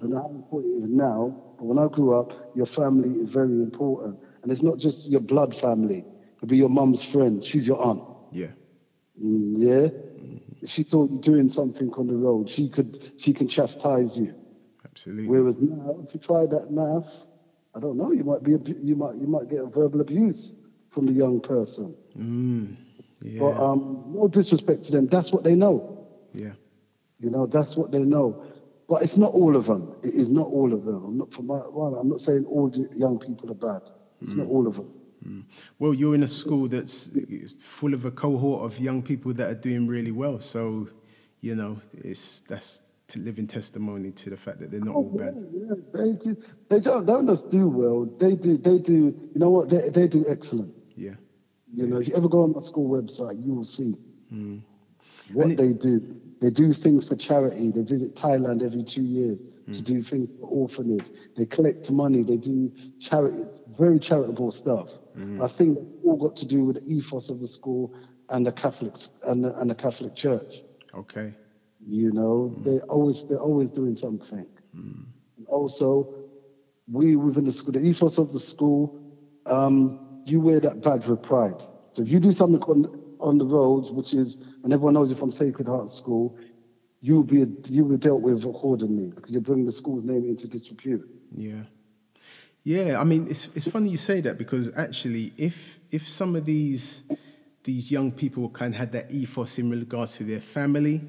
And how important it is now, but when I grew up, your family is very important. And it's not just your blood family. It could be your mum's friend. She's your aunt. yeah, Mm, yeah? If she thought you doing something on the road, she could she can chastise you. absolutely. Whereas now, if you try that maths, I don't know, you might be you might you might get a verbal abuse from the young person. Mm, yeah, But um, no disrespect to them, that's what they know. yeah, You know, that's what they know. but it's not all of them. It is not all of them. I'm not for my, well, I'm not saying all the young people are bad. It's not all of them. Well, you're in a school that's full of a cohort of young people that are doing really well. So, you know, it's that's to living testimony to the fact that they're not all Yeah, bad. yeah, they do. They don't, don't just do well. They do. They do. You know what? They, they do excellent. You know, if you ever go on my school website, you will see Hmm. what it- they do. They do things for charity. They visit Thailand every two years to Hmm. do things for orphanage. They collect money. They do charity, very charitable stuff. Hmm. I think it's all got to do with the ethos of the school and the Catholics and the, and the Catholic Church. Okay. You know, Hmm. they always they're always doing something. And also, we within the school, the ethos of the school, um, you wear that badge with pride. So if you do something on on the roads, which is, and everyone knows you're from Sacred Heart School, you'll be you'll be dealt with accordingly because you bring the school's name into disrepute. Yeah. Yeah, I mean, it's it's funny you say that because actually, if if some of these these young people kind of had that ethos in regards to their family,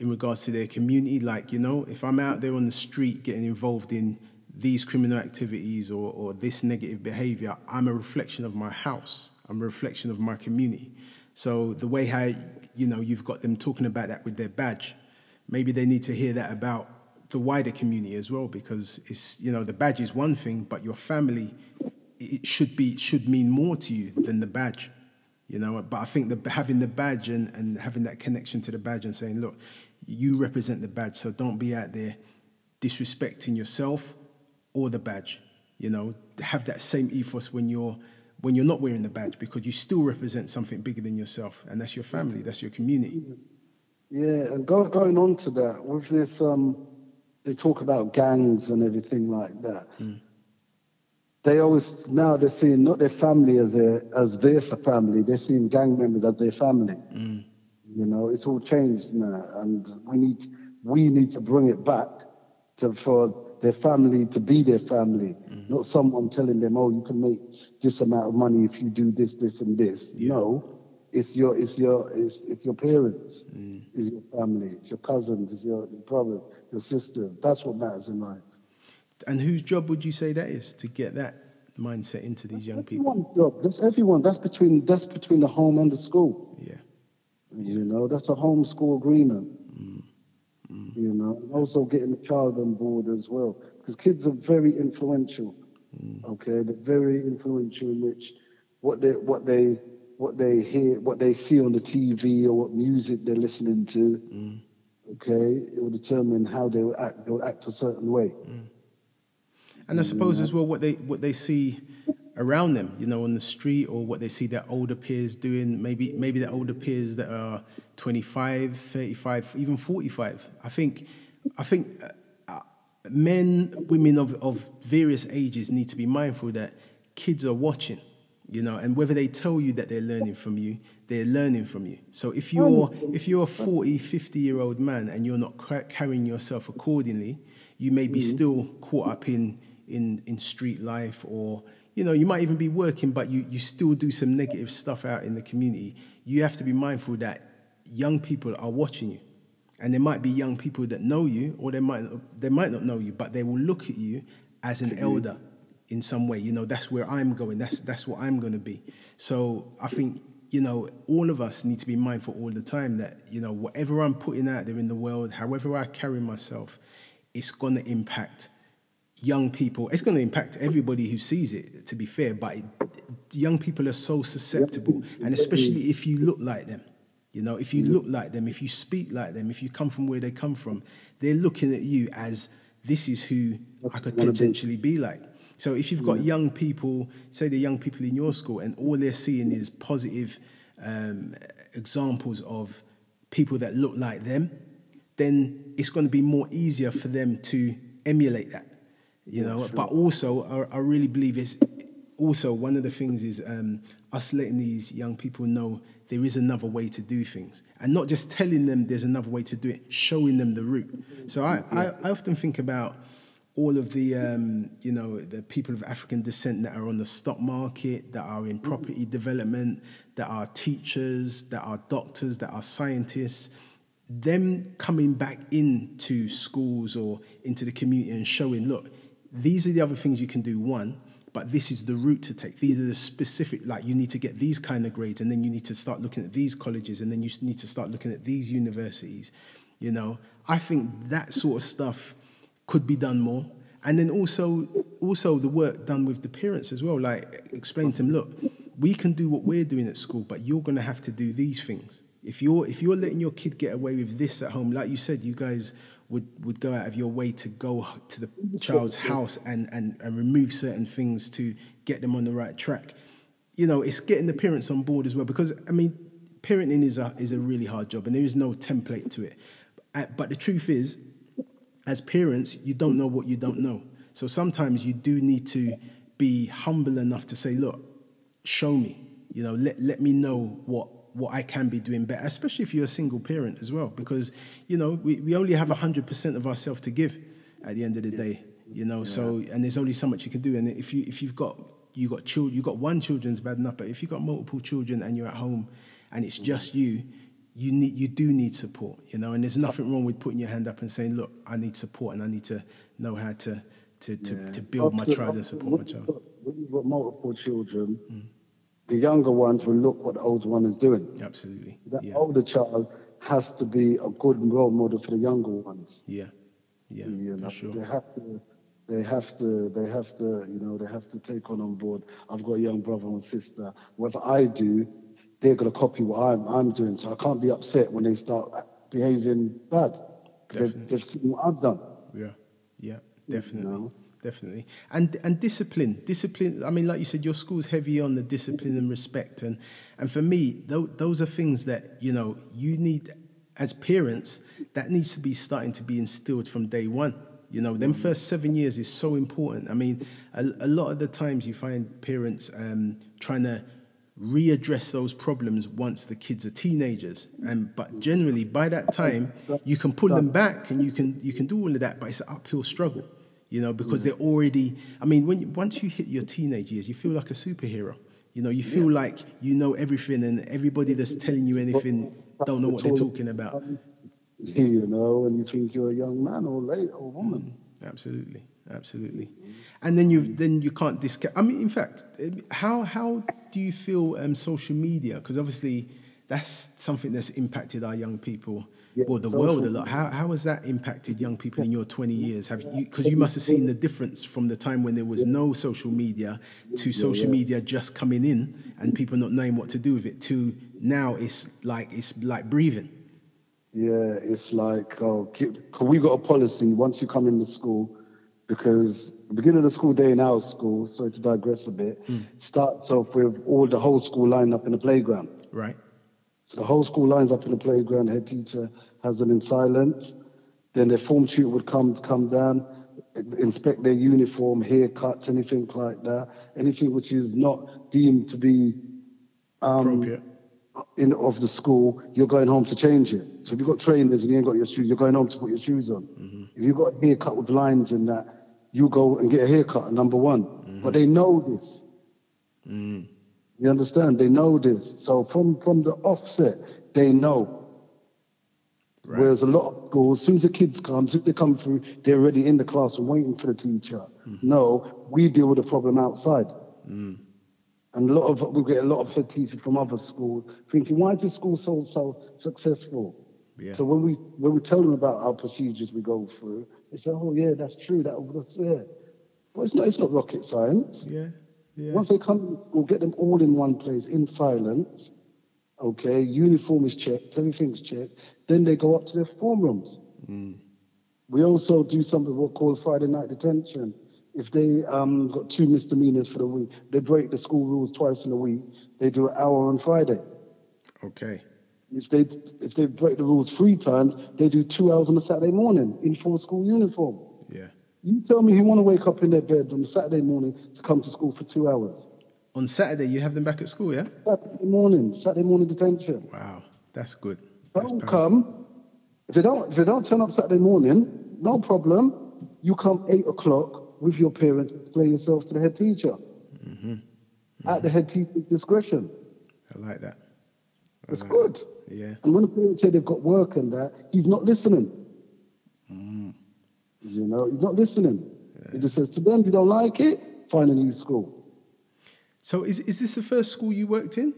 in regards to their community, like you know, if I'm out there on the street getting involved in these criminal activities or or this negative behavior, I'm a reflection of my house. I'm a reflection of my community. So the way how you know you've got them talking about that with their badge, maybe they need to hear that about the wider community as well because it's you know the badge is one thing but your family it should be should mean more to you than the badge you know but i think the having the badge and, and having that connection to the badge and saying look you represent the badge so don't be out there disrespecting yourself or the badge you know have that same ethos when you're when you're not wearing the badge because you still represent something bigger than yourself and that's your family that's your community Yeah, and go, going on to that, with this, um, they talk about gangs and everything like that. They always now they're seeing not their family as their as their family. They're seeing gang members as their family. You know, it's all changed now, and we need we need to bring it back to for their family to be their family, mm-hmm. not someone telling them, "Oh, you can make this amount of money if you do this, this, and this." No, it's your it's your it's, it's your parents, mm. it's your family, it's your cousins, it's your brothers, your sisters. That's what matters in life. And whose job would you say that is to get that mindset into these young people? Everyone's job. That's everyone. That's between that's between the home and the school. Yeah. You know, that's a home school agreement. You know, and also getting the child on board as well, because kids are very influential. Mm. Okay, they're very influential in which what they what they what they hear, what they see on the TV, or what music they're listening to. Mm. Okay, it will determine how they will act. They will act a certain way. Mm. And I suppose as well what they what they see around them, you know, on the street or what they see their older peers doing, maybe maybe their older peers that are 25, 35, even 45. I think I think uh, uh, men, women of, of various ages need to be mindful that kids are watching, you know, and whether they tell you that they're learning from you, they're learning from you. So if you're if you're a 40, 50 year old man and you're not carrying yourself accordingly, you may be still caught up in in in street life or you know you might even be working but you you still do some negative stuff out in the community you have to be mindful that young people are watching you. And there might be young people that know you or they might they might not know you but they will look at you as an elder in some way. You know that's where i'm going. That's that's what i'm going to be. So i think you know all of us need to be mindful all the time that you know whatever i'm putting out there in the world however i carry myself it's going to impact young people. It's going to impact everybody who sees it, to be fair, but it, young people are so susceptible, and especially if you look like them. You know, if you look like them, if you speak like them, if you come from where they come from, they're looking at you as this is who I could potentially be like. So if you've got young people, say the young people in your school, and all they're seeing is positive um, examples of people that look like them, then it's going to be more easier for them to emulate that you know? but also I, I really believe it's also one of the things is um, us letting these young people know there is another way to do things. And not just telling them there's another way to do it showing them the route. So i, I, I often think about all of the um, you know the people of african descent that are on the stock market that are in property development that are teachers that are doctors that are scientists. Them coming back into schools or into the community and showing, look, these are the other things you can do. One, but this is the route to take. These are the specific, like you need to get these kind of grades, and then you need to start looking at these colleges, and then you need to start looking at these universities. You know, I think that sort of stuff could be done more. And then also, also the work done with the parents as well. Like explain to them, look, we can do what we're doing at school, but you're going to have to do these things. If you're if you're letting your kid get away with this at home, like you said, you guys would, would go out of your way to go to the child's house and, and, and remove certain things to get them on the right track. You know, it's getting the parents on board as well because I mean, parenting is a is a really hard job and there is no template to it. Uh, but the truth is, as parents, you don't know what you don't know. So sometimes you do need to be humble enough to say, look, show me. You know, let, let me know what what I can be doing better, especially if you're a single parent as well, because you know we, we only have hundred percent of ourselves to give at the end of the yeah. day. You know, yeah. so and there's only so much you can do. And if you if you've got you got children, you got one children's bad enough, but if you've got multiple children and you're at home and it's just you, you need you do need support. You know, and there's nothing wrong with putting your hand up and saying, look, I need support and I need to know how to to to, yeah. to build my child and support my child. When you've got multiple children. Mm the younger ones will look what the older one is doing. Absolutely. The yeah. older child has to be a good role model for the younger ones. Yeah. Yeah. You know, sure. They have to they have to they have to, you know, they have to take on on board. I've got a young brother and sister. Whatever I do, they're gonna copy what I'm I'm doing. So I can't be upset when they start behaving bad. They've, they've seen what I've done. Yeah. Yeah. Definitely. You know? Definitely. And and discipline, discipline. I mean, like you said, your school's heavy on the discipline and respect, and and for me, th- those are things that you know you need as parents. That needs to be starting to be instilled from day one. You know, them first seven years is so important. I mean, a, a lot of the times you find parents um, trying to readdress those problems once the kids are teenagers and but generally by that time you can pull them back and you can you can do all of that but it's an uphill struggle you know, because they're already. I mean, when you, once you hit your teenage years, you feel like a superhero. You know, you feel yeah. like you know everything, and everybody that's telling you anything don't know what they're talking about. You know, and you think you're a young man or late or woman. Mm, absolutely, absolutely. And then you then you can't discount. I mean, in fact, how how do you feel um, social media? Because obviously that's something that's impacted our young people yeah, well, the world a lot. How, how has that impacted young people in your 20 years? Have you, because you must have seen the difference from the time when there was no social media to social media just coming in and people not knowing what to do with it to now it's like, it's like breathing. Yeah, it's like, oh, we got a policy once you come into school, because the beginning of the school day in our school, sorry to digress a bit, mm. starts off with all the whole school lined up in the playground. Right. So the whole school lines up in the playground, head teacher has them in silence. Then their form tutor would come come down, inspect their uniform, haircuts, anything like that, anything which is not deemed to be um, in of the school, you're going home to change it. So if you've got trainers and you ain't got your shoes, you're going home to put your shoes on. Mm-hmm. If you've got a haircut with lines in that, you go and get a haircut, number one. Mm-hmm. But they know this. Mm. You understand? They know this. So from, from the offset, they know. Right. Whereas a lot of schools, as soon as the kids come, as soon as they come through, they're already in the classroom waiting for the teacher. Mm. No, we deal with the problem outside. Mm. And a lot of we get a lot of head teachers from other schools thinking, why is this school so so successful? Yeah. So when we when we tell them about our procedures we go through, they say, oh yeah, that's true. That was yeah. But it's not it's not rocket science. Yeah. Yes. Once they come, we'll get them all in one place in silence. Okay, uniform is checked, everything's checked. Then they go up to their form rooms. Mm. We also do something what called Friday night detention. If they um, got two misdemeanors for the week, they break the school rules twice in a week. They do an hour on Friday. Okay. If they if they break the rules three times, they do two hours on a Saturday morning in full school uniform. You tell me you want to wake up in their bed on Saturday morning to come to school for two hours. On Saturday, you have them back at school, yeah? Saturday morning, Saturday morning detention. Wow, that's good. That's don't come. If they don't, if they don't turn up Saturday morning, no problem. You come eight o'clock with your parents, explain yourself to the head teacher. Mm-hmm. Mm-hmm. At the head teacher's discretion. I like that. It's good. Yeah. And when the parents say they've got work and that, he's not listening. You know, he's not listening. He just says to them, you don't like it, find a new school. So is is this the first school you worked in,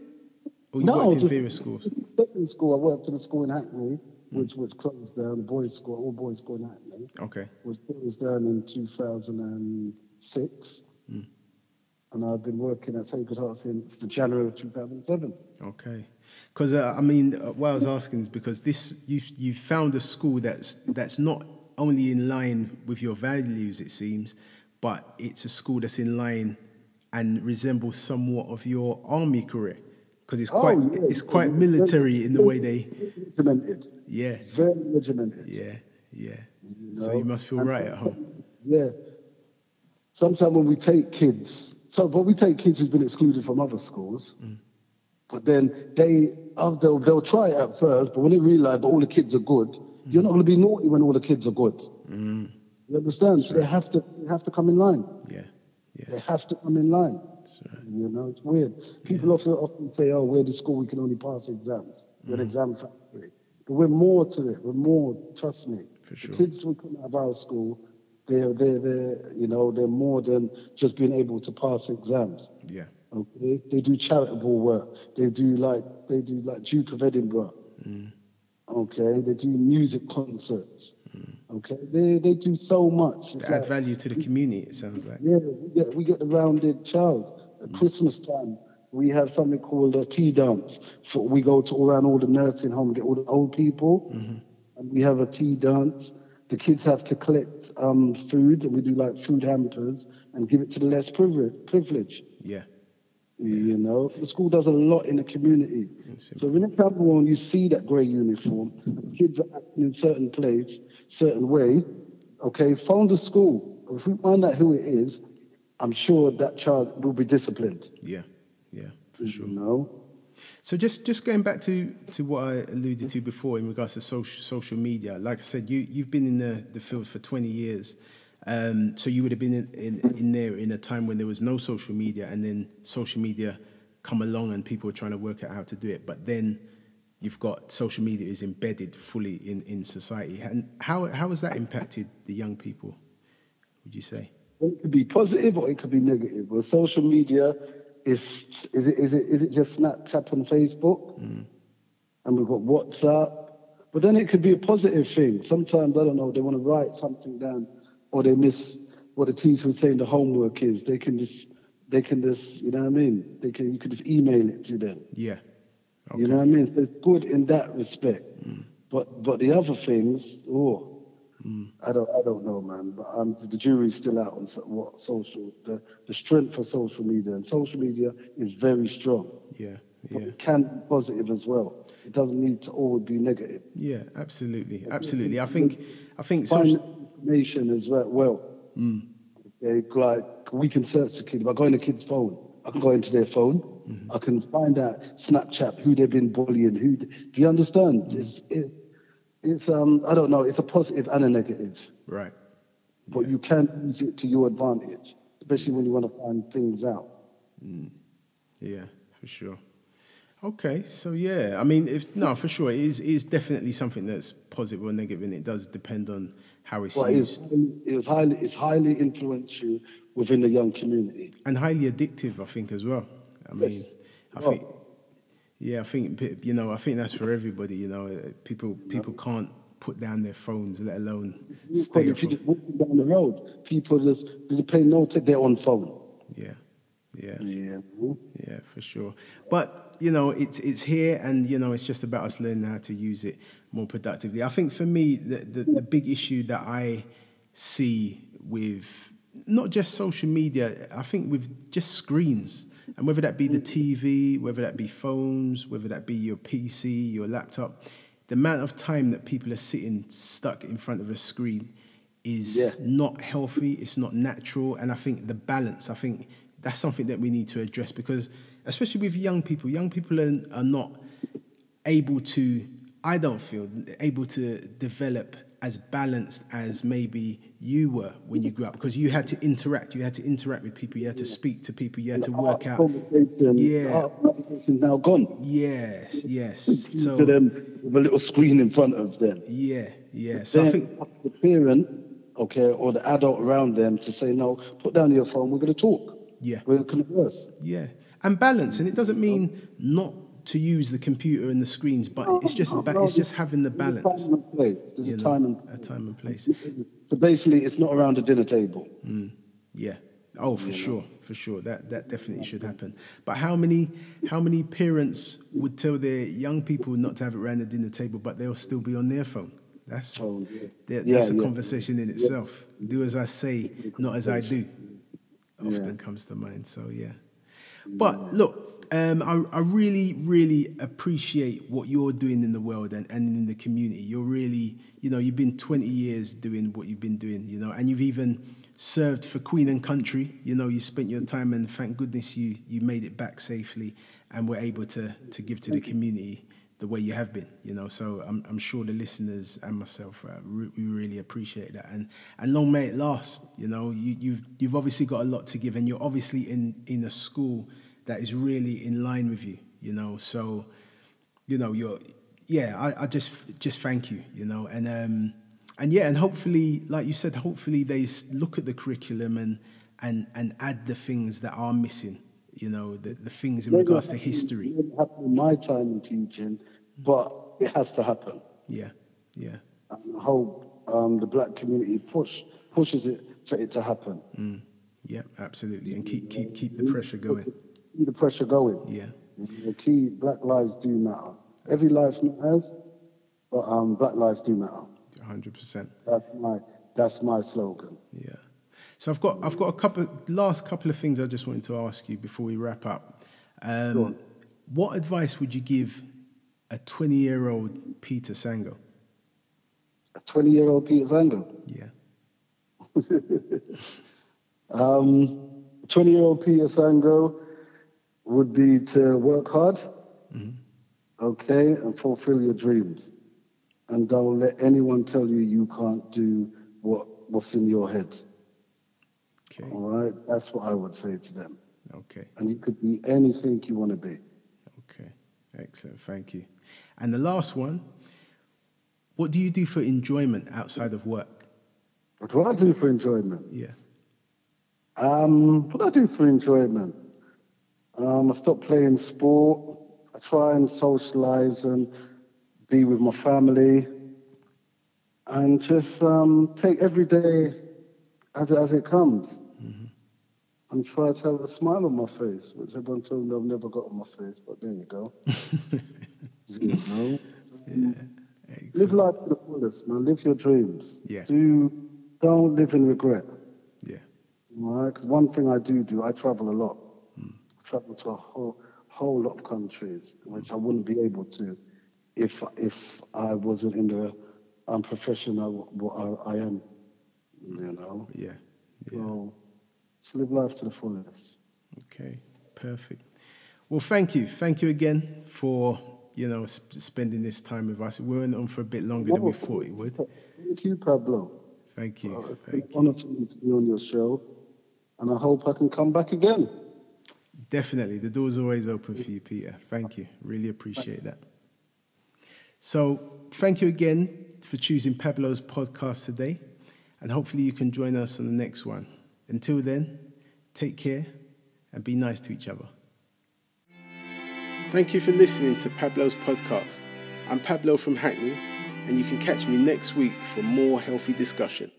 or you No, worked in just- various schools? Second school, I worked in a school in Hackney, which was closed down, the boys' school, all boys' school in Hackney, Okay. was closed down in 2006. And I've been working at Sacred Heart since the January of 2007. Okay, because uh, I mean, uh, what I was asking is because this you you found a school that's that's not only in line with your values, it seems, but it's a school that's in line and resembles somewhat of your army career because it's quite Oh, yeah. it's quite military in the way they Regimented. yeah Very regimented. yeah yeah. you So you must feel And right at home. Yeah. Sometimes when we take kids, so but we take kids who've been excluded from other schools, Mm. but then they oh, they'll, they'll try it at first, but when they realise that all the kids are good, you're not going to be naughty when all the kids are good. Mm. You understand? So they have to they have to come in line. Yeah yeah They have to come in line. that's right. You know, it's weird. People often often say, "Oh, we're the school we can only pass exams. We're Mm. an exam factory." But we're more to it. We're more. Trust me. For sure. The kids who come out of our school, they're they're they're you know they're more than just being able to pass exams. yeah Okay, they do charitable work. They do like they do like Duke of Edinburgh. Mm. Okay, they do music concerts. Okay, they they do so much. It's to add like- value to the community. It sounds like yeah, we get we get the rounded child. At Christmas time, we have something called a tea dance. For, we go to all around all the nursing home, and get all the old people, and we have a tea dance. The kids have to collect um, food, and we do like food hampers and give it to the less privileged. Privilege, yeah you know. The school does a lot in the community. So when you travel on, you see that grey uniform. Kids are acting in certain place, certain way. Okay, phone the school. If we find out who it is, I'm sure that child will be disciplined. yeah yeah for sure. You know. So just just going back to, to what I alluded to before in regards to social social media, like I said, you you've been in the, the field for twenty years, um, so you would have been in, in in there in a time when there was no social media, and then social media come along and people were trying to work out how to do it, but then you've got social media is embedded fully in, in society, and how how has that impacted the young people? Would you say? It could be positive or it could be negative. Well, social media is is it is it is it just Snapchat and Facebook, and we've got WhatsApp. But then it could be a positive thing. Sometimes I don't know they want to write something down, or they miss what the teacher was saying the homework is. They can just they can just you know what I mean. They can you can just email it to them. Yeah. You know what I mean? So it's good in that respect. But but the other things, oh, I don't I don't know, man. But um, the jury's still out on so- what social the the strength of social media, and social media is very strong. Yeah. But Yeah. it can be positive as well. It doesn't need to always be negative. Yeah. Absolutely. Absolutely. I think I think social. Information as well. Well, hmm. okay, like we can search the kid by going to kid's phone. I can go into their phone. Mm-hmm. I can find out Snapchat who they've been bullying. Who do you understand? Hmm. It's it, it's um I don't know. It's a positive and a negative, Right. but you can use it to your advantage, especially when you want to find things out. Hmm. Yeah, for sure. Okay, so yeah, I mean, if no, for sure, it is it is definitely something that's positive or negative, and it does depend on how it's it's, used it was highly it's highly influential within the young community. and highly addictive. I think as well. I mean, Yes. I Well- think, yeah, I think you know, I think that's for everybody. You know, people people can't put down their phones, let alone You stay if you just walking down the road, people just they pay no attention. They're on phone. yeah, yeah. Yeah. Yeah, for sure. But you know, it's it's here, and you know, it's just about us learning how to use it more productively. I think for me, the the, the big issue that I see with not just social media, I think with just screens, and whether that be the TV, whether that be phones, whether that be your PC, your laptop, the amount of time that people are sitting stuck in front of a screen is Yeah. not healthy, it's not natural, and I think the balance, I think that's something that we need to address because, especially with young people, young people are, are not able to, I don't feel, able to develop as balanced as maybe you were when you grew up because you had to interact. You had to interact with people. You had to speak to people. You had to work out. Yeah. Ah, now gone. Yes yes. So to them with a little screen in front of them. Yeah yeah. So i think the parent okay or the adult around them to say no put down your phone. We're going to talk. Yeah. We're going to converse. Yeah. And balance. And it doesn't mean not to use the computer and the screens, but it's just no, it's just having the balance. A time and place. There's a time and a time and place. So basically, it's not around a dinner table. Mm, yeah. Oh, for you sure, know? for sure. That that definitely should happen. But how many how many parents would tell their young people not to have it around the dinner table, but they'll still be on their phone? That's oh, yeah. that's yeah, a yeah. conversation in itself. Do as I say, not as I do. Often comes to mind. So yeah. But look, um, I, I, really, really appreciate what you're doing in the world and, and in the community. You're really, you know, you've been 20 years doing what you've been doing, you know, and you've even served for Queen and Country. You know, you spent your time, and thank goodness you you made it back safely and were able to to give to the community the way you have been. You know, so I'm, I'm sure the listeners and myself uh, re- we really appreciate that, and and long may it last. You know, you, you've you've obviously got a lot to give, and you're obviously in in a school that is really in line with you, you know. So, you know, you're yeah, I, I just just thank you, you know, and um and yeah, and hopefully, like you said, hopefully they look at the curriculum and and and add the things that are missing, you know, the, the things in regards to history. It happen in my time in teaching, but it has to happen. Yeah, yeah. And I hope um, the black community push pushes it for it to happen. Mm. Yeah, absolutely, and keep keep keep the pressure going keep the pressure going. Yeah. The key, Black lives do matter. Every life matters, but um, Black lives do matter. Hundred percent. That's my that's my slogan. Yeah. So I've got I've got a couple last couple of things I just wanted to ask you before we wrap up. Um. What advice would you give a 20 year old Peter Sango? A 20 year old Peter Sango? Yeah. um, 20 year old Peter Sango would be to work hard, mm-hmm. okay, and fulfill your dreams. And don't let anyone tell you you can't do what, what's in your head. Okay. All right? That's what I would say to them. Okay. And you could be anything you want to be. Okay. Excellent. Thank you. And the last one what do you do for enjoyment outside of work? What do I do for enjoyment? Yeah. Um, what do I do for enjoyment? Um, I stopped playing sport. I try and socialize and be with my family and just um, take every day as it, as it comes mm-hmm. and try to have a smile on my face, which everyone told me I've never got on my face, but there you go. you know? Yeah, live life to the fullest, man. Live your dreams. Yeah. Do, don't live in regret. Yeah. Right? Because one thing I do do, I travel a lot travel to a whole, whole lot of countries, which I wouldn't be able to if if I wasn't in the um, profession I, I, I am. You know. Yeah. yeah. So, just live life to the fullest. Okay. Perfect. Well, thank you. Thank you again for you know sp- spending this time with us. We went on for a bit longer than we thought it would. Thank you, Pablo. Thank you. Uh, Thank you. Honor for me to be on your show, and I hope I can come back again. Definitely. The door's always open for you, Peter. Thank you. Really appreciate that. So, thank you again for choosing Pablo's podcast today. And hopefully, you can join us on the next one. Until then, take care and be nice to each other. Thank you for listening to Pablo's podcast. I'm Pablo from Hackney, and you can catch me next week for more healthy discussion.